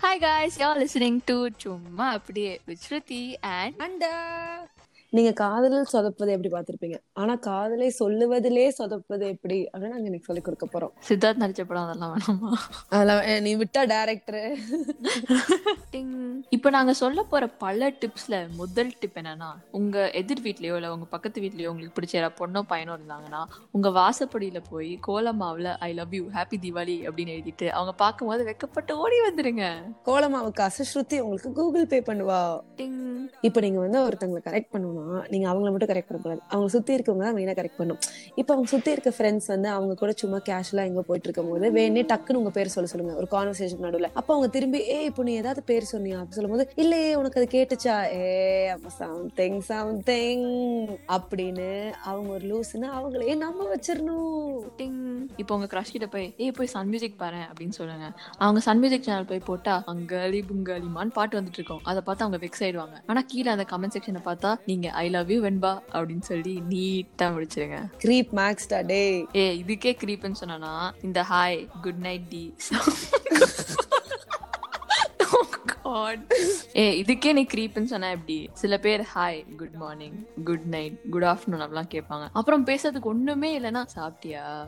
Hi guys, you're listening to Chumma Apdi with Shruti and Anda. நீங்க காதலில் சொதப்பது எப்படி பார்த்திருப்பீங்க? ஆனா காதலை சொல்லுவதிலே சொதப்பது எப்படி? அப்படின்னு நாங்க இன்னைக்கு சொல்லி கொடுக்க போறோம். சித்தார்த் நடிச்ச படம் அதெல்லாம் வேணாமா? அதெல்லாம் நீ விட்டா டேரக்டர் டிங். இப்போ நாங்க சொல்ல போற பல டிப்ஸ்ல முதல் டிப் என்னன்னா உங்க எதிர் வீட்லயோ இல்ல உங்க பக்கத்து வீட்லயோ உங்களுக்கு பிடிச்ச யாராவது பொண்ணோ பையனோ இருந்தாங்கன்னா உங்க வாசப்படியில போய் கோலமாவுல I love you happy Deepavali அப்படின்னு எழுதிட்டு அவங்க பார்க்கும்போது வெக்கப்பட்டு ஓடி வந்துருங்க. கோலமாவு காசு ஸ்ருதி உங்களுக்கு கூகுள் பே பண்ணுவா. டிங். இப்போ நீங்க வந்து ஒருத்தவங்களை கரெக்ட் பண்ணணும்னா நீங்க அவங்கள மட்டும் கரெக்ட் பண்ணக்கூடாது அவங்க சுத்தி இருக்கவங்க தான் மெயினா கரெக்ட் பண்ணும். இப்போ அவங்க சுத்தி இருக்க ஃப்ரெண்ட்ஸ் வந்து அவங்க கூட சும்மா கேஷுவலா எங்க போயிட்டு இருக்கும் போது வேணே டக்குன்னு உங்க பேர் சொல்ல சொல்லுங்க. ஒரு கான்வர்சேஷன் நடுவுல. அப்போ அவங்க திரும்பி ஏ இப்போ நீ ஏதாவது பேர் சொன்னியா? சொல்லும் சொல்லும்போது இல்லையே உனக்கு அது கேட்டுச்சா? ஏ அப்ப சம்திங் சம்திங் அப்படின்னு அவங்க ஒரு லூஸ்னா அவங்களே நம்ம வச்சிடணும் டிங். இப்போ உங்க கிரஷ் கிட்ட போய் ஏ போய் சன் மியூசிக் பாரு அப்படின்னு சொல்லுங்க. அவங்க சன் மியூசிக் சேனல் போய் போட்டா அங்காளி புங்காளிமான்னு பாட்டு வந்துட்டு இருக்கோம். அதை பார்த்து அவங்க வெக்ஸ் ஆயிடுவாங்க. ஆனா கீழே அந்த கமெண்ட் செக்ஷனை பார்த்தா நீங்க ஐ லவ் யூ வெண்பா அப்படின்னு சொல்லி நீட்டா முடிச்சிருங்க. கிரீப் மேக்ஸ்டா டே ஏ இதுக்கே creepன்னு சொன்னா இந்த ஹாய் குட் நைட் டி ஏ இதுக்கே நீ creepன்னு சொன்னா எப்படி? சில பேர் hi good morning good night good afternoon அப்படிலாம் கேட்பாங்க. அப்புறம் பேசுறதுக்கு ஒண்ணுமே இல்லைன்னா சாப்பிட்டியா?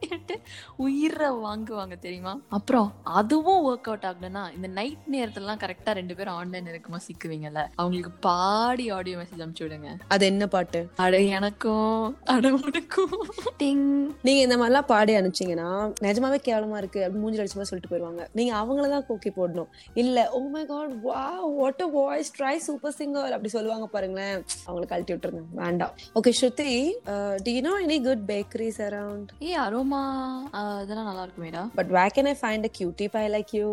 கேட்டு உயிரை வாங்குவாங்க தெரியுமா? அப்புறம் அதுவும் ஒர்க் அவுட் ஆகலன்னா இந்த நைட் நேரத்துலலாம் கரெக்டா ரெண்டு பேரும் ஆன்லைன் இருக்குமா சிக்குவீங்கல்ல? அவங்களுக்கு பாடி ஆடியோ மெசேஜ் அனுப்பிச்சு விடுங்க. அது என்ன பாட்டு? அட எனக்கும் அட உனக்கும். டிங் நீங்க இந்த மாதிரிலாம் பாடி அனுப்பிச்சீங்கன்னா நிஜமாவே கேவலமா இருக்கு அப்படின்னு மூஞ்சி அடிச்ச மாதிரி சொல்லிட்டு போயிருவாங்க. நீங்க அவங்கள தான் கோக்கி போடணும். இல்ல. ஓ மை காட் வா what a voice try super singer அப்படி சொல்லுவாங்க பாருங்களேன். அவங்கள கழட்டி விட்டுருங்க. வேண்டாம். Okay Shruti do you know any good bakeries around A Aroma அதெல்லாம் நல்லா இருக்குமேடா but where can I find a cutie pie like you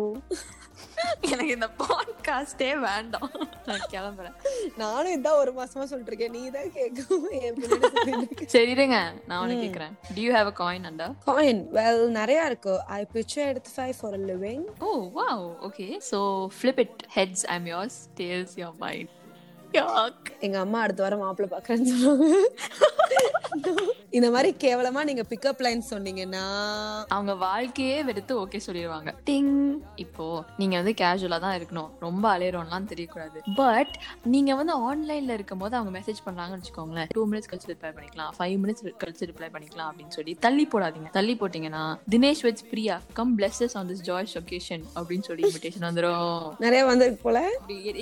எனக்கு இந்த பாட்காஸ்டே வேண்டாம். நான் கிளம்புறேன். நானும் இதான் ஒரு மாசமா சொல்லிட்டு இருக்கேன் நீ தான் கேட்கும் சரி இருங்க நான் உனக்கு கேக்குறேன் do you have a coin and a coin well நிறைய இருக்கு. ஐ பிக்சர் எடுத்து for a living oh wow. Okay. So flip it. Heads i'm yours. Tails your mine. Yuck. எங்க அம்மா அடுத்த வாரம் மாப்பிள்ளை பாக்குறேன்னு சொல்லுவாங்க. இந்த மாதிரி கேவலமா நீங்க பிக்கப் லைன் சொன்னீங்கன்னா? அவங்க வாழ்க்கையே வெறுத்து ஓகே சொல்லிடுவாங்க டிங் இப்போ நீங்க வந்து கேஷுவலா தான் இருக்கணும். ரொம்ப அலையறோம்லாம் தெரியக்கூடாது. பட் நீங்க வந்து ஆன்லைன்ல இருக்கும் போது அவங்க மெசேஜ் பண்றாங்கன்னு வச்சுக்கோங்களேன். டூ மினிட்ஸ் கழிச்சு ரிப்ளை பண்ணிக்கலாம். ஃபைவ் மினிட்ஸ் கழிச்சு ரிப்ளை பண்ணிக்கலாம் அப்படின்னு சொல்லி தள்ளி போடாதீங்க. தள்ளி போட்டீங்கன்னா Dinesh weds Priya come bless us on this joyous occasion அப்படின்னு சொல்லி இன்விடேஷன் வந்துடும் நிறைய வந்திருக்கு போல.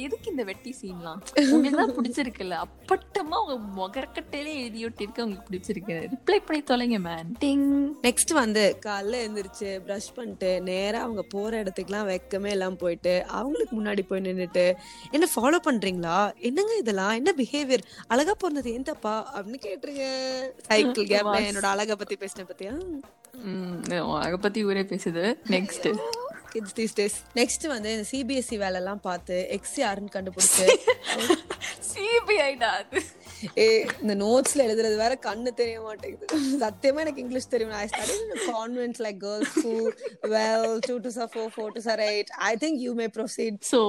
எதுக்கு இந்த வெட்டி சீன்லாம் உங்களுக்கு தான் பிடிச்சிருக்குல்ல. அப்பட்டமா உங்க முகரக்கட்டையிலே எழுதி ஒட்டிருக்கு உங்களுக்கு பிடிச்சிருக்கு. ரிப்ளை பண்ணி தொலைங்க மேன் டிங் நெக்ஸ்ட் வந்து காலைல எழுந்திரிச்சு ப்ரஷ் பண்ணிட்டு நேரா அவங்க போற இடத்துக்குலாம் வெக்கமே எல்லாம் போயிட்டு அவங்களுக்கு முன்னாடி போய் நின்னுட்டு என்ன ஃபாலோ பண்றீங்களா? என்னங்க இதெல்லாம்? என்ன பிஹேவியர் அழகா பிறந்தது ஏன் தப்பா அப்படின்னு கேட்டுருங்க. சைக்கிள் கேப்ல என்னோட அழகை பத்தி பேசின பத்தியா? அதை பத்தி ஊரே பேசுது. Next kids these days next வந்து இந்த சிபிஎஸ்சி வேலை எல்லாம் பார்த்து எக்ஸ் யாருன்னு கண்டுபிடிச்சு சிபிஐடா அது? ஏ இந்த நோட்ஸ்ல எழுதுறது வேற கண்ணு தெரிய மாட்டேங்குது. சத்தியமா எனக்கு இங்கிலீஷ் தெரியும். I study convent like girls school well two to sir four four to sir eight I think you may proceed so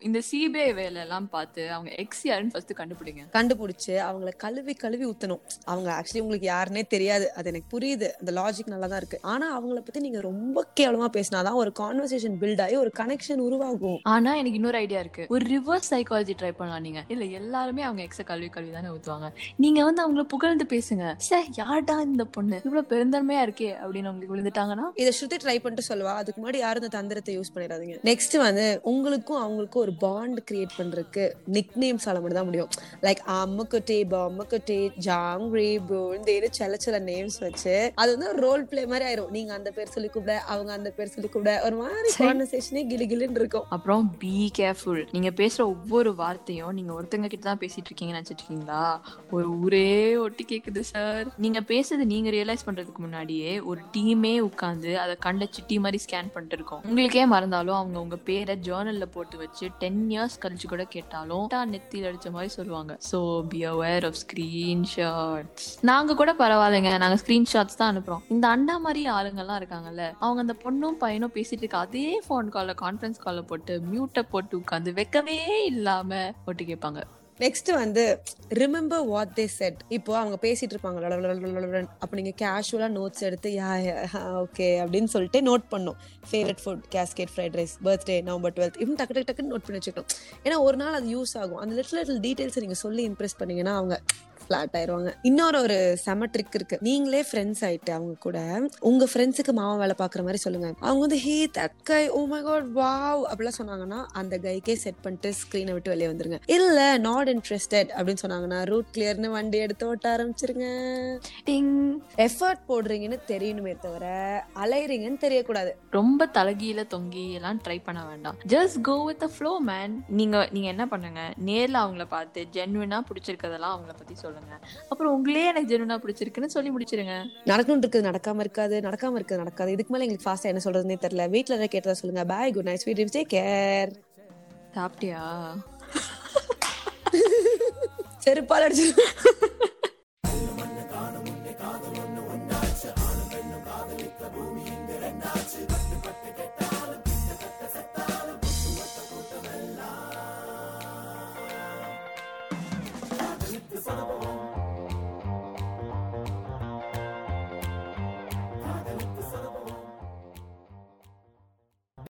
இந்த சிபிஐ வேலை எல்லாம் பார்த்து அவங்க எக்ஸ் யாருன்னு ஃபர்ஸ்ட் கண்டுபிடிங்க. கண்டுபிடிச்சு அவங்கள கழுவி கழுவி ஊத்தணும். அவங்க ஆக்சுவலி உங்களுக்கு யாருன்னே தெரியாது. அது எனக்கு புரியுது. அந்த லாஜிக் நல்லா தான் இருக்கு. ஆனா அவங்கள பத்தி நீங்க ரொம்ப கேவலமா பேசினாதான் ஒரு கான்வர்சேஷன் பில்ட் ஆகி ஒரு கனெக்ஷன் உருவாகும். ஆனா எனக்கு இன்னொரு ஐடியா இருக்கு. ஒரு ரிவர்ஸ் சைக்காலஜி ட்ரை பண்ணலாம் நீங்க. இல்ல எல்லாருமே அவங்க எக்ஸ கல்வி கல்வி தானே ஊத்துவாங்க நீங்க வந்து அவங்கள புகழ்ந்து பேசுங்க. சே யார்டா இந்த பொண்ணு? இவ்வளவு பெருந்தன்மையா இருக்கே அப்படின்னு அவங்களுக்கு விழுந்துட்டாங்கன்னா? இதை ஸ்ருதி ட்ரை பண்ணிட்டு சொல்லுவா. அதுக்கு முன்னாடி யாரும் இந்த தந்திரத்தை யூஸ் பண்ணிடாதீங்க. நெக்ஸ்ட் வந்து உங்களுக்கும் அவங்களுக்கும் ஒரு பாண்ட் கிரியேட் பண்றதுக்கு நிக் நேம்ஸ் ஆல மட்டும் தான் முடியும். லைக் அம்முக்குட்டி பொம்முக்குட்டி ஜாங்ரி பூந்தேன்னு சில சில நேம்ஸ் வச்சு அது வந்து ஒரு ரோல் பிளே மாதிரி ஆயிரும். நீங்க அந்த பேர் சொல்லி கூப்பிட அவங்க அந்த பேர் சொல்லி கூப்பிட ஒரு மாதிரி கான்வர்சேஷனே கிளி கிளின்னு இருக்கும். அப்புறம் பி கேர்ஃபுல் நீங்க பேசுற ஒவ்வொரு வார்த்தையும் நீங்க ஒருத்தங்க கிட்ட தான் பேசிட்டு இருக்கீங்கன்னு நினைச்சிட்டு இருக்கீங்களா? ஒரு ஊரே ஒட்டி கேக்குது சார். நீங்க பேசுறது நீங்க ரியலைஸ் பண்றதுக்கு முன்னாடியே ஒரு டீமே உட்காந்து அதை கண்ட சிட்டி மாதிரி ஸ்கேன் பண்ணிட்டு இருக்கோம். உங்களுக்கே மறந்தாலும் அவங்க உங்க பேரை ஜேர்னல்ல போட்டு வச்சு டென் இயர்ஸ் கழிச்சு கூட கேட்டாலும் நெத்தியில் அடிச்ச மாதிரி சொல்லுவாங்க. So be aware of screenshots நாங்க கூட பரவாயில்லைங்க. நாங்க ஸ்கிரீன்ஷாட்ஸ் தான் அனுப்புறோம். இந்த அண்ணா மாதிரி ஆளுங்கெல்லாம் இருக்காங்கல்ல அவங்க அந்த பொண்ணும் பையனும் பேசிட்டு இருக்க அதே ஃபோன் காலில் கான்ஃபரன்ஸ் காலில் போட்டு மியூட்டை போட்டு உட்காந்து வைக்கவே இல்லாம ஒட்டு கேட்பாங்க. நெக்ஸ்ட் வந்து ரிமெம்பர் வாட் தே செட் இப்போ அவங்க பேசிட்டு இருப்பாங்க அப்போ நீங்க கேஷுவலா நோட்ஸ் எடுத்து யா ஓகே அப்படின்னு சொல்லிட்டு நோட் பண்ணும் favourite food cascade fried rice birthday November twelfth இவன் டக்கு டக்கு டக்குன்னு நோட் பண்ணி வச்சுக்கணும் ஏன்னா ஒரு நாள் அது யூஸ் ஆகும் அந்த லிட்டில் லிட்டில் டீட்டெயில்ஸ் நீங்க சொல்லி இம்ப்ரெஸ் பண்ணீங்கன்னா அவங்க ஃபிளாட் ஆயிருவாங்க. இன்னொரு ஒரு செம ட்ரிக் இருக்கு. நீங்களே ஃப்ரெண்ட்ஸ் ஆயிட்டு அவங்க கூட உங்க ஃப்ரெண்ட்ஸுக்கு மாமா வேலை பாக்குற மாதிரி சொல்லுங்க. அவங்க வந்து hey that guy oh my god wow அப்படிலாம் சொன்னாங்கன்னா அந்த கைக்கே செட் பண்ணிட்டு ஸ்க்ரீனை விட்டு வெளியே வந்துருங்க. இல்ல நாட் இன்ட்ரெஸ்டட் அப்படின்னு சொன்னாங்கன்னா ரூட் கிளியர்னு வண்டி எடுத்து ஓட்ட ஆரம்பிச்சிருங்க. டிங் எஃபர்ட் போடுறீங்கன்னு தெரியணுமே தவிர அலைறீங்கன்னு தெரியக்கூடாது. ரொம்ப தலகீழ தொங்கி எல்லாம் ட்ரை பண்ண வேண்டாம். Just go with flow man நீங்க நீங்க என்ன பண்ணுங்க? நேர்ல அவங்கள பார்த்து ஜென்வினா பிடிச்சிருக்கதெல்லாம் அவங்கள பத்தி சொல்லுங்க. சொல்லுங்க அப்புறம் உங்களே எனக்கு ஜெனுனா பிடிச்சிருக்குன்னு சொல்லி முடிச்சிருங்க. நடக்கணும் இருக்குது நடக்காம இருக்காது நடக்காம இருக்குது நடக்காது. இதுக்கு மேல எங்களுக்கு ஃபாஸ்டா என்ன சொல்றதுனே தெரியல. வீட்ல எதாவது கேட்டதா சொல்லுங்க. Bye good night sweet dreams take care சாப்பிட்டியா? செருப்பால் அடிச்சு. Son